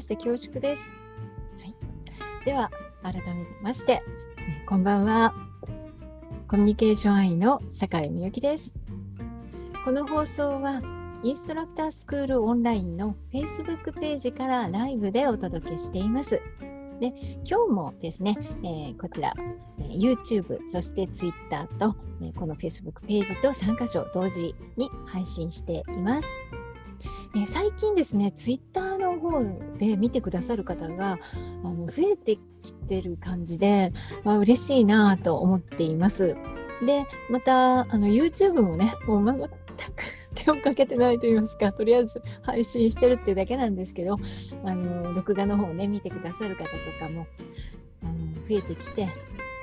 まして恐縮です。はい、では、改めまして、こんばんは。コミュニケーション愛の坂井美由紀です。この放送は、インストラクタースクールオンラインの Facebook ページからライブでお届けしています。で今日もですね、えー、こちら、えー、YouTube、そして Twitter と、えー、この Facebook ページと3箇所同時に配信しています。え最近ですね、Twitter の方で見てくださる方があの増えてきてる感じで、まあ、嬉しいなと思っています。で、またあの YouTube もね、もう全く手をかけてないと言いますか、とりあえず配信してるってだけなんですけど、あの録画の方をね、見てくださる方とかもあの増えてきて、非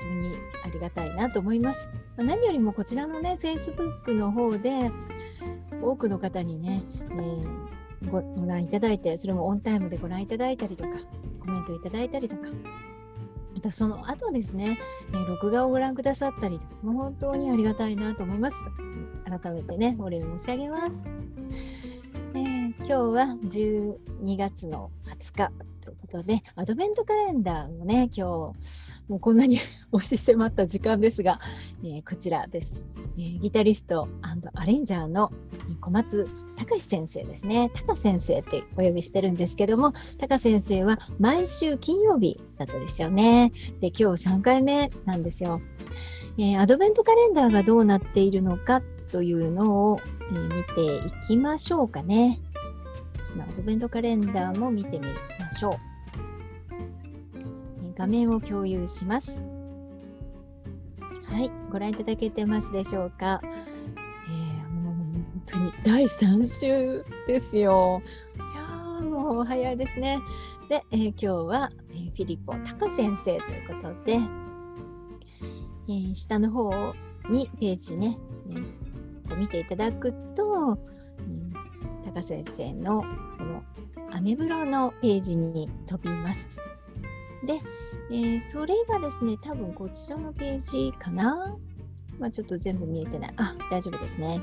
常にありがたいなと思います。まあ、何よりもこちらのね、Facebook の方で、多くの方にね、えー、ご覧いただいて、それもオンタイムでご覧いただいたりとか、コメントいただいたりとか、またその後ですね、えー、録画をご覧くださったりと、もう本当にありがたいなと思います。改めてね、お礼申し上げます。えー、今日は12月の20日ということで、アドベントカレンダーもね、今日、もうこんなに 押し迫った時間ですが、えー、こちらです。えー、ギタリストアレンジャーの小松隆先生ですね。隆先生ってお呼びしてるんですけども、隆先生は毎週金曜日だったですよね。で、今日3回目なんですよ。えー、アドベントカレンダーがどうなっているのかというのを、えー、見ていきましょうかね。そのアドベントカレンダーも見てみましょう。えー、画面を共有します。はい、ご覧いただけてますでしょうか。第3週ですよ。いやーもう早いですね。で、えー、今日は、え、フィリポ・タカ先生ということで、えー、下の方にページね、え見ていただくと、タカ先生のこのアメブロのページに飛びます。で、えー、それがですね、多分こちらのページかな。まあ、ちょっと全部見えてない。あ、大丈夫ですね。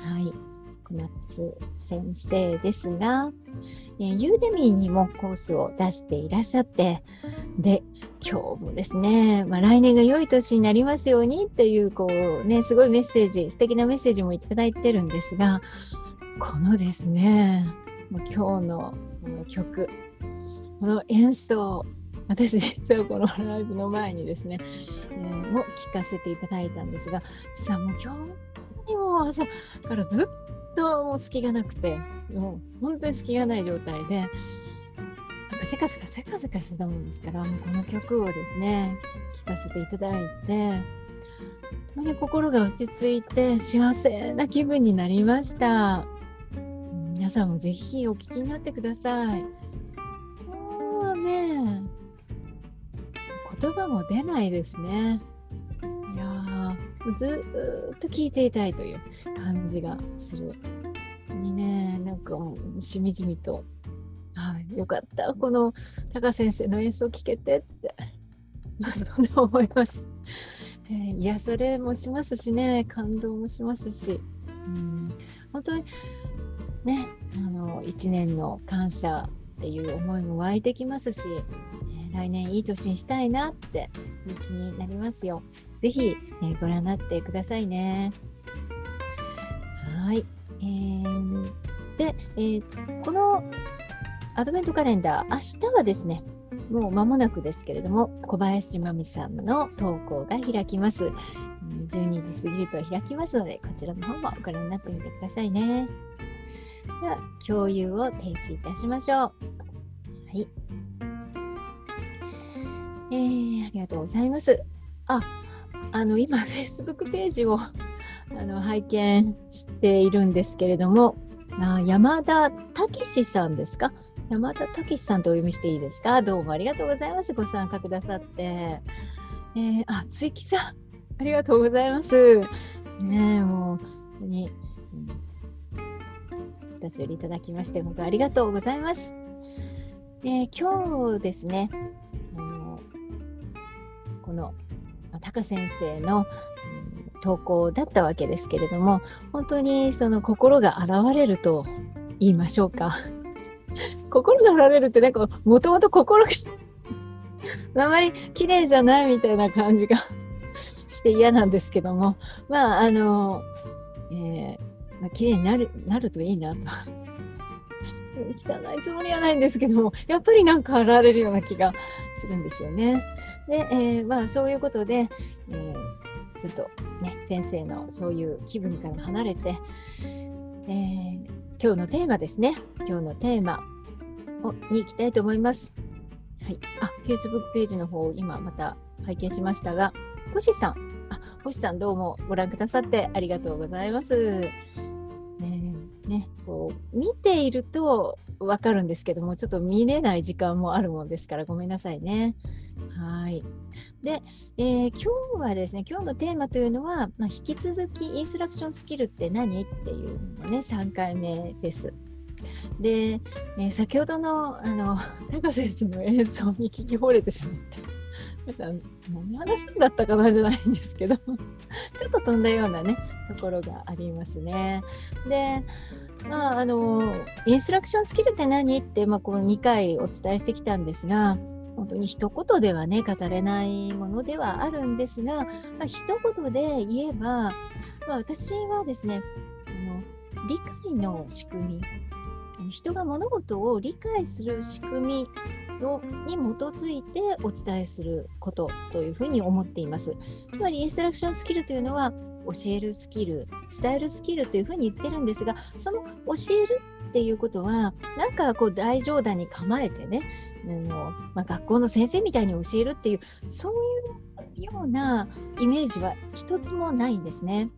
はい。小松先生ですが、えー、ユーデミーにもコースを出していらっしゃって、で、今日もですね、まあ、来年が良い年になりますようにっていう、こうね、すごいメッセージ、素敵なメッセージもいただいてるんですが、このですね、今日のこの曲、この演奏、私実はこのライブの前にですね、えー、も聴かせていただいたんですが、実はもう今日にも朝からずっともう隙がなくて、もう本当に隙がない状態で、なんかせかせかせかせかしてたもんですから、もうこの曲をですね、聴かせていただいて、本当に心が落ち着いて幸せな気分になりました。皆さんもぜひお聞きになってください。もうね、言葉も出ないですね。ずっと聞いていたいという感じがする。にね、なんかしみじみと、はい、よかった、このタカ先生の演奏聴けてって、まあ、そんな思います。えー、癒されもしますしね、感動もしますし、うん、本当にね、あの1年の感謝っていう思いも湧いてきますし、来年いい年にしたいなって気持ちになりますよ。ぜひ、えー、ご覧になってくださいね。はい。えー、で、えー、このアドベントカレンダー、明日はですね、もう間もなくですけれども、小林真美さんの投稿が開きます。12時過ぎると開きますので、こちらの方もご覧になってみてくださいね。では、共有を停止いたしましょう。はい。えー、ありがとうございます。あ、あの今、Facebook ページを あの拝見しているんですけれども、あ山田武さんですか？山田武さんとお読みしていいですか？どうもありがとうございます。ご参加くださって。えー、あ、つ木さん、ありがとうございます。ねもう、本当に、うん、私よりいただきまして、本当ありがとうございます。えー、今日ですね、このタカ先生の、投稿だったわけですけれども本当にその心が現れると言いましょうか。心が振られるってなんかもともと心が あまり綺麗じゃないみたいな感じが して嫌なんですけども。まああの、えーまあ、綺麗になるなるといいなと。汚いつもりはないんですけどもやっぱりなんか現れるような気がするんですよね。で、えー、まあそういうことで、えー、ちょっとね先生のそういう気分から離れて、えー、今日のテーマですね今日のテーマをに行きたいと思います。はい、あ Facebook ページの方を今また拝見しましたが星さんあ星さんどうもご覧くださってありがとうございます。ね、こう見ていると分かるんですけどもちょっと見れない時間もあるもんですからごめんなさいね。はいで、えー、今日はですね今日のテーマというのは、まあ、引き続きインストラクションスキルって何っていうのがね3回目です。で、えー、先ほどのあの高瀬先生の演奏に聞き惚れてしまって。なんか何話すんだったかなじゃないんですけどちょっと飛んだようなねところがありますね。でまああのインストラクションスキルって何？って、まあ、この2回お伝えしてきたんですが本当に一言ではね語れないものではあるんですが、まあ、一言で言えば、まあ、私はですねあの理解の仕組み人が物事を理解する仕組みをに基づいてお伝えすることというふうに思っています。つまりインストラクションスキルというのは教えるスキル、伝えるスキルというふうに言ってるんですが、その教えるっていうことは、なんかこう大冗談に構えてね、あのまあ、学校の先生みたいに教えるっていう、そういうようなイメージは一つもないんですね。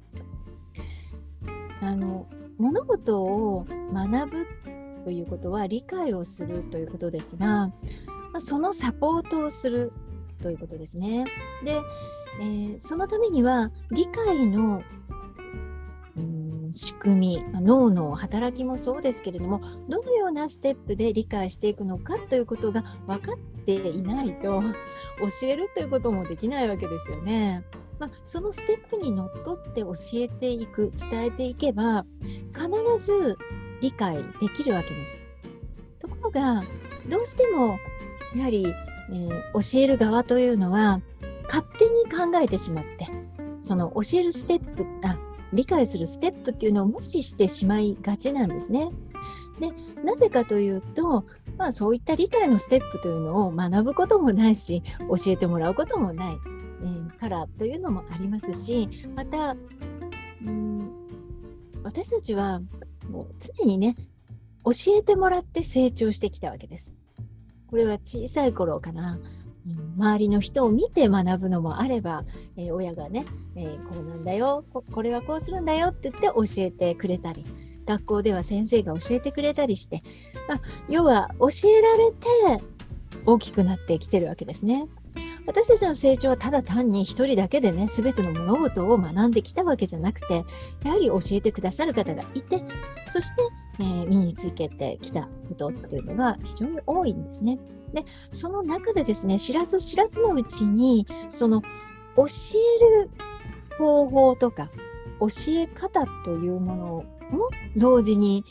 あの物事を学ぶということは理解をするということですが、まあ、そのサポートをするということですね。で、えー、そのためには理解の仕組み、脳の働きもそうですけれどもどのようなステップで理解していくのかということが分かっていないと教えるということもできないわけですよね。まあ、そのステップにのっとって教えていく伝えていけば必ず理解できるわけです。ところがどうしてもやはり、えー、教える側というのは勝手に考えてしまってその教えるステップあ理解するステップっていうのを無視してしまいがちなんですね。でなぜかというと、まあ、そういった理解のステップというのを学ぶこともないし教えてもらうこともない、えー、からというのもありますしまた、うん私たちはもう常にね、教えてもらって成長してきたわけです。これは小さい頃かな。周りの人を見て学ぶのもあれば、えー、親がね、えー、こうなんだよこ、れはこうするんだよって言って教えてくれたり、学校では先生が教えてくれたりして、まあ、要は教えられて大きくなってきてるわけですね。私たちの成長はただ単に一人だけでね、すべての物事を学んできたわけじゃなくて、やはり教えてくださる方がいて、そして、えー、身につけてきたことっていうのが非常に多いんですね。で、その中でですね、知らず知らずのうちに、その教える方法とか、教え方というものも同時に、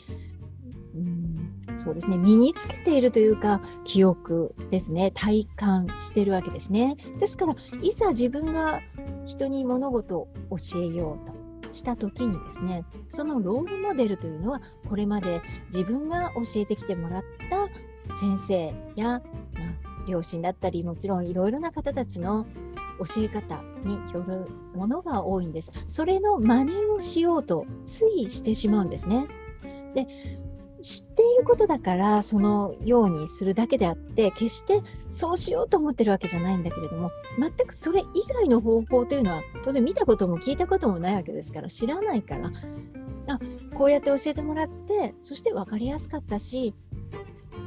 うんそうですね、身につけているというか、記憶ですね、体感しているわけですね。ですから、いざ自分が人に物事を教えようとした時にですね、そのロールモデルというのは、これまで自分が教えてきてもらった先生や、ま、両親だったり、もちろんいろいろな方たちの教え方によるものが多いんです。それの真似をしようとついしてしまうんですね。で知っていることだからそのようにするだけであって決してそうしようと思ってるわけじゃないんだけれども全くそれ以外の方法というのは当然見たことも聞いたこともないわけですから知らないからあこうやって教えてもらってそして分かりやすかったし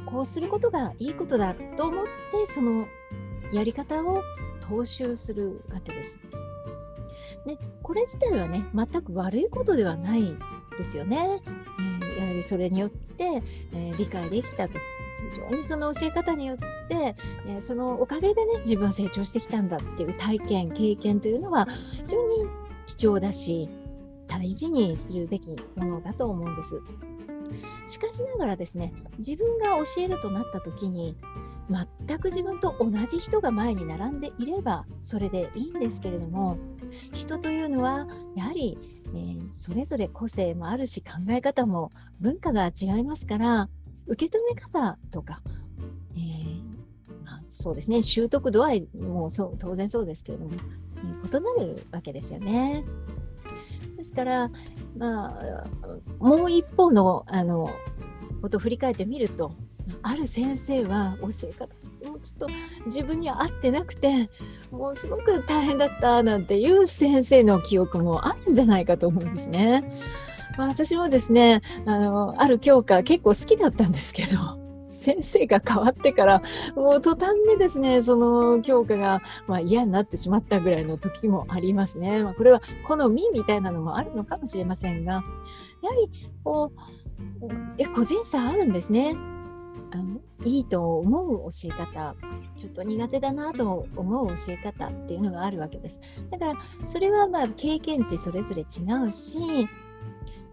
こうすることがいいことだと思ってそのやり方を踏襲するわけです。でこれ自体はね全く悪いことではないですよね。やはりそれによって、えー、理解できたと。非常にその教え方によって、えー、そのおかげでね自分は成長してきたんだっていう体験経験というのは非常に貴重だし大事にするべきものだと思うんです。しかしながらですね、自分が教えるとなった時に、全く自分と同じ人が前に並んでいればそれでいいんですけれども人というのはやはり、えー、それぞれ個性もあるし考え方も文化が違いますから受け止め方とか、えー、まあ、そうですね習得度合いもそう当然そうですけれども、えー、異なるわけですよね。ですから、まあ、もう一方のあのことを振り返ってみるとある先生は教え方もうちょっと自分には合ってなくてもうすごく大変だったなんていう先生の記憶もあるんじゃないかと思うんですね。まあ、私もですねあのある教科結構好きだったんですけど先生が変わってからもう途端にですねその教科が、まあ、嫌になってしまったぐらいの時もありますね。まあ、これは好みみたいなのもあるのかもしれませんがやはりこういや個人差あるんですね。あのいいと思う教え方ちょっと苦手だなと思う教え方っていうのがあるわけですだからそれはまあ経験値それぞれ違うし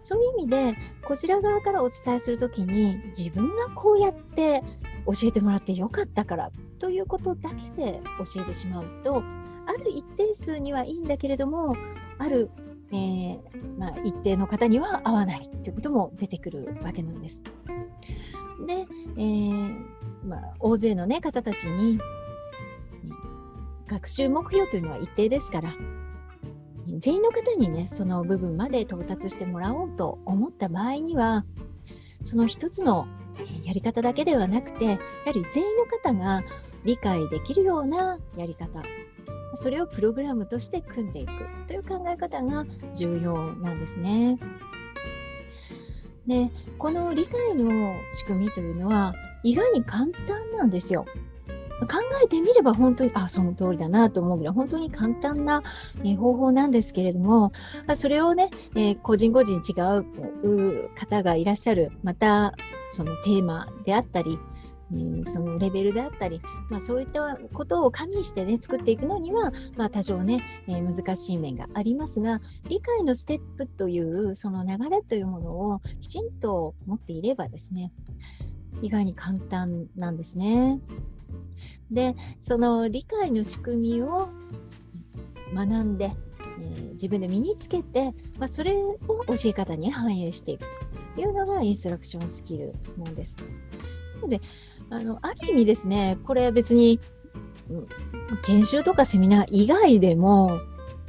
そういう意味でこちら側からお伝えするときに自分がこうやって教えてもらってよかったからということだけで教えてしまうとある一定数にはいいんだけれどもある、えー、まあ、一定の方には合わないということも出てくるわけなんです。で、えー、まあ、大勢の、ね、方たちに学習目標というのは一定ですから全員の方にねその部分まで到達してもらおうと思った場合にはその一つのやり方だけではなくてやはり全員の方が理解できるようなやり方それをプログラムとして組んでいくという考え方が重要なんですね。でこの理解の仕組みというのは意外に簡単なんですよ。考えてみれば本当にあその通りだなと思うぐらい本当に簡単な、方法なんですけれどもそれをね、え、個人個人違う方がいらっしゃるまたそのテーマであったりえそのレベルであったり、まあ、そういったことを加味してね作っていくのには、まあ、多少ね、えー、難しい面がありますが理解のステップというその流れというものをきちんと持っていればですね意外に簡単なんですね。でその理解の仕組みを学んで、えー、自分で身につけて、まあ、それを教え方に反映していくというのがインストラクションスキルなんです。なのであのある意味ですね、これは別に、うん、研修とかセミナー以外でも、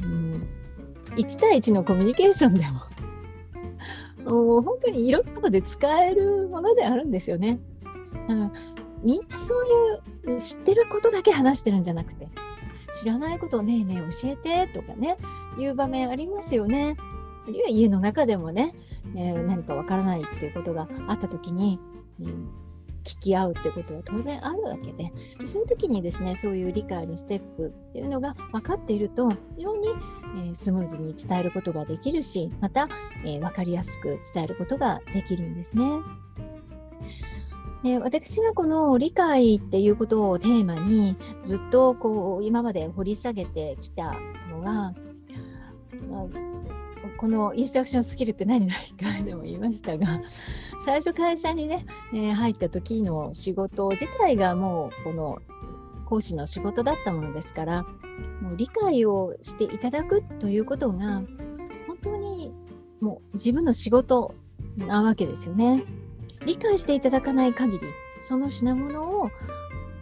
うん、1対1のコミュニケーションでも もう本当にいろんなことで使えるものであるんですよね。あのみんなそういう知ってることだけ話してるんじゃなくて知らないことをねえねえ教えてとかねいう場面ありますよね。あるいは家の中でもね、えー、何かわからないっていうことがあった時に、うん聞き合うってことは当然あるわけでそういう時にですねそういう理解のステップっていうのが分かっていると非常に、えー、スムーズに伝えることができるしまた、えー、分かりやすく伝えることができるんですね。で私がこの理解っていうことをテーマにずっとこう今まで掘り下げてきたのは、まあ、このインストラクションスキルって何々かでも言いましたが最初会社にね、えー、入った時の仕事自体がもうこの講師の仕事だったものですからもう理解をしていただくということが本当にもう自分の仕事なわけですよね。理解していただかない限りその品物を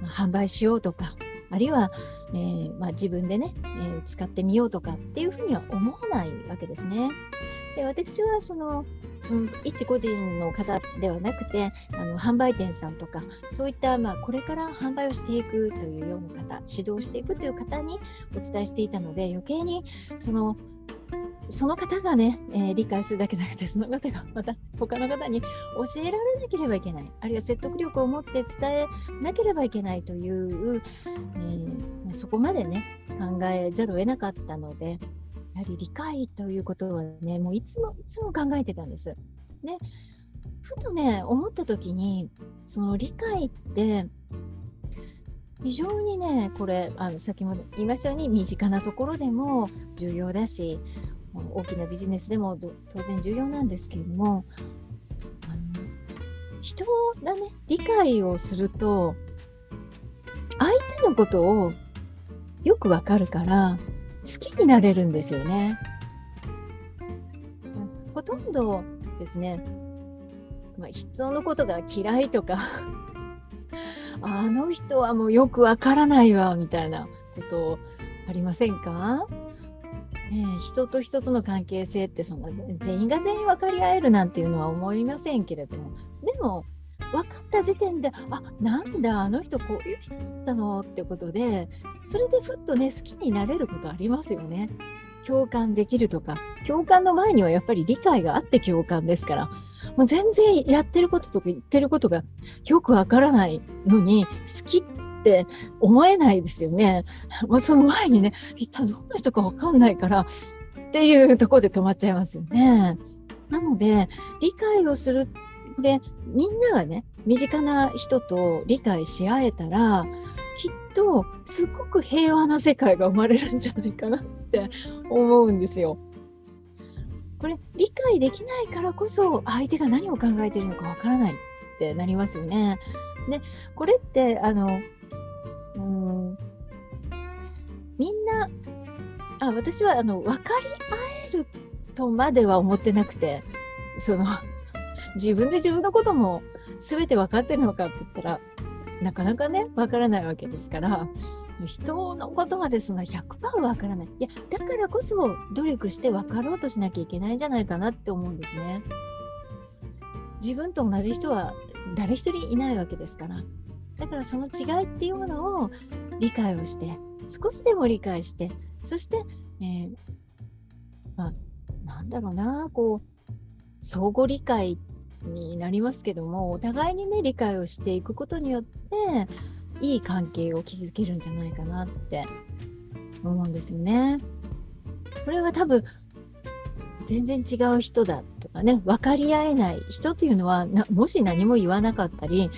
販売しようとかあるいは、えー、まあ、自分でね、えー、使ってみようとかっていうふうには思わないわけですね。で私はそのうん、一個人の方ではなくてあの販売店さんとかそういった、まあ、これから販売をしていくというような方指導していくという方にお伝えしていたので余計にそのその方がね、えー、理解するだけじゃなくて、その方がまた他の方に教えられなければいけない、あるいは説得力を持って伝えなければいけないという、えー、そこまでね、考えざるを得なかったので、やはり理解ということはね、もういつもいつも考えてたんです。で、ふとね、思った時に、その理解って、非常にね、これ、あの先ほど言いましたように、身近なところでも重要だし、大きなビジネスでも当然重要なんですけれども、あの人がね理解をすると相手のことをよくわかるから好きになれるんですよね。ほとんどですね、まあ、人のことが嫌いとか あの人はもうよくわからないわみたいなことありませんか、え、人と人との関係性ってその全員が全員分かり合えるなんていうのは思いませんけれどもでも分かった時点であなんだあの人こういう人だったの？ってことでそれでふっとね好きになれることありますよね。共感できるとか共感の前にはやっぱり理解があって共感ですからもう全然やってることとか言ってることがよくわからないのに好きって思えないですよね。まあ、その前にね一体どんな人かわかんないからっていうところで止まっちゃいますよね。なので理解をするでみんながね身近な人と理解し合えたらきっとすごく平和な世界が生まれるんじゃないかなって思うんですよ。これ理解できないからこそ相手が何を考えているのかわからないってなりますよね。でこれってあのうんみんなあ私はあの分かり合えるとまでは思ってなくてその自分で自分のことも全て分かってるのかって言ったらなかなかね分からないわけですから人のことまでそんな100%わからない。いや、だからこそ努力して分かろうとしなきゃいけないんじゃないかなって思うんですね。自分と同じ人は誰一人いないわけですから。だからその違いっていうものを理解をして、少しでも理解して、そして、えー、まあ、なんだろうな、こう、相互理解っになりますけども、お互いにね、理解をしていくことによって、いい関係を築けるんじゃないかなって思うんですよね。これは多分全然違う人だとかね分かり合えない人というのはもし何も言わなかったり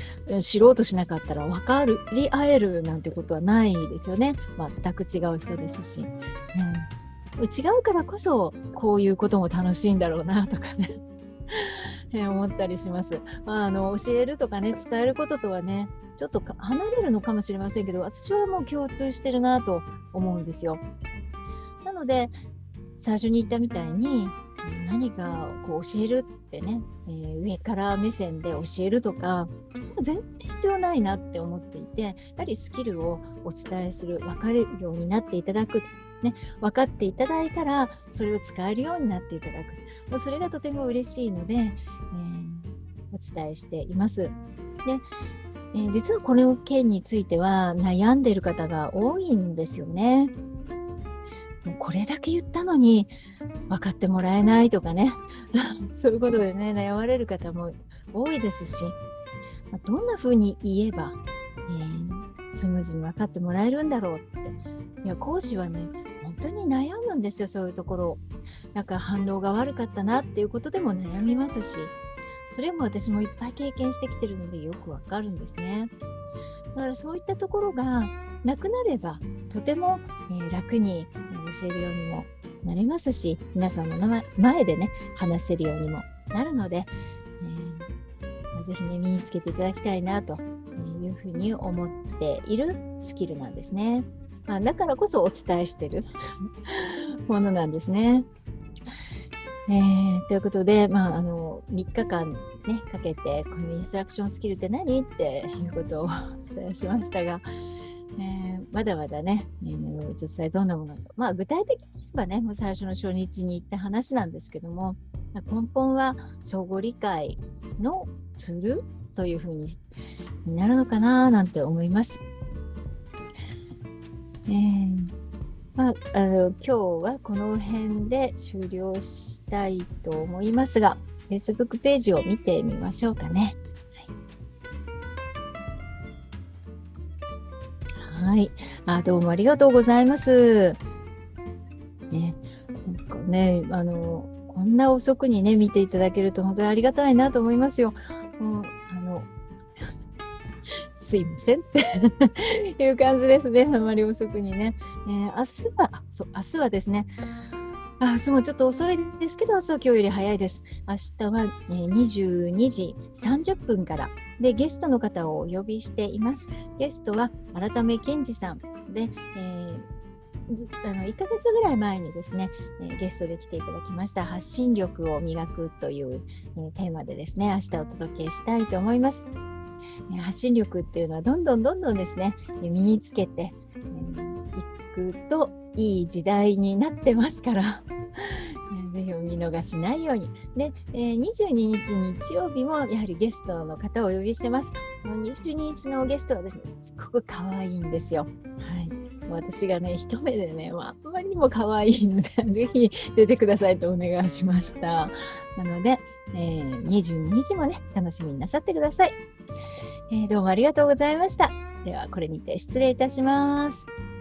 知ろうとしなかったら分かり合えるなんてことはないですよね。全く違う人ですし、うん、違うからこそこういうことも楽しいんだろうなとかね。思ったりします。まあ、あの教えるとかね伝えることとはねちょっと離れるのかもしれませんけど私はもう共通してるなと思うんですよ。なので最初に言ったみたいに何かこう教えるってね、えー、上から目線で教えるとか全然必要ないなって思っていてやはりスキルをお伝えする分かるようになっていただく、ね、分かっていただいたらそれを使えるようになっていただくもうそれがとても嬉しいので、えー、お伝えしています。でえー、実はこの件については悩んでいる方が多いんですよね。もうこれだけ言ったのに分かってもらえないとかね そういうことでね悩まれる方も多いですし、どんな風に言えば、えー、スムーズに分かってもらえるんだろうっていや講師はね本当に悩むんですよそういうところなんか反応が悪かったなっていうことでも悩みますしそれも私もいっぱい経験してきてるのでよくわかるんですね。だからそういったところがなくなればとても、えー、楽に、教えるようにもなりますし皆さんの前でね話せるようにもなるので、えーまあ、ぜひね身につけていただきたいなというふうに思っているスキルなんですね。まあ、だからこそお伝えしてる ものなんですね。え。ー、ということで、まあ、あの3日間、ね、かけてこのインストラクションスキルって何？っていうことをお伝えしましたが、えー、まだまだね、えー、実際どんなものか、まあ、具体的に言えばねもう最初の初日に行った話なんですけども、根本は相互理解のツールというふうになるのかななんて思います。え。ーまあ、あの今日はこの辺で終了したいと思いますが、Facebook ページを見てみましょうかね。はい。はい、あどうもありがとうございます。ね、なんかね、あの、こんな遅くにね、見ていただけると本当にありがたいなと思いますよ。うんすいませんって いう感じですね、あまり遅くにね。えー、明日は、そう、明日はですね、あ、そう、ちょっと遅いですけど、そう、今日より早いです。明日は、ね、22時30分から。で、ゲストの方をお呼びしています。ゲストは、改め健二さんで、えー、あの1ヶ月ぐらい前にですね、えー、ゲストで来ていただきました発信力を磨くという、えー、テーマでですね明日お届けしたいと思います、え発信力っていうのはどんどんどんどんですね身につけてくといい時代になってますから ぜひお見逃しないように。で、えー、22日日曜日もやはりゲストの方をお呼びしてます。22日のゲストはですね、すごく可愛いんですよ。はい。私がね、一目でね、あんまりにも可愛いので、ぜひ出てくださいとお願いしました。なので、えー、22日もね、楽しみになさってください。えー、どうもありがとうございました。では、これにて失礼いたします。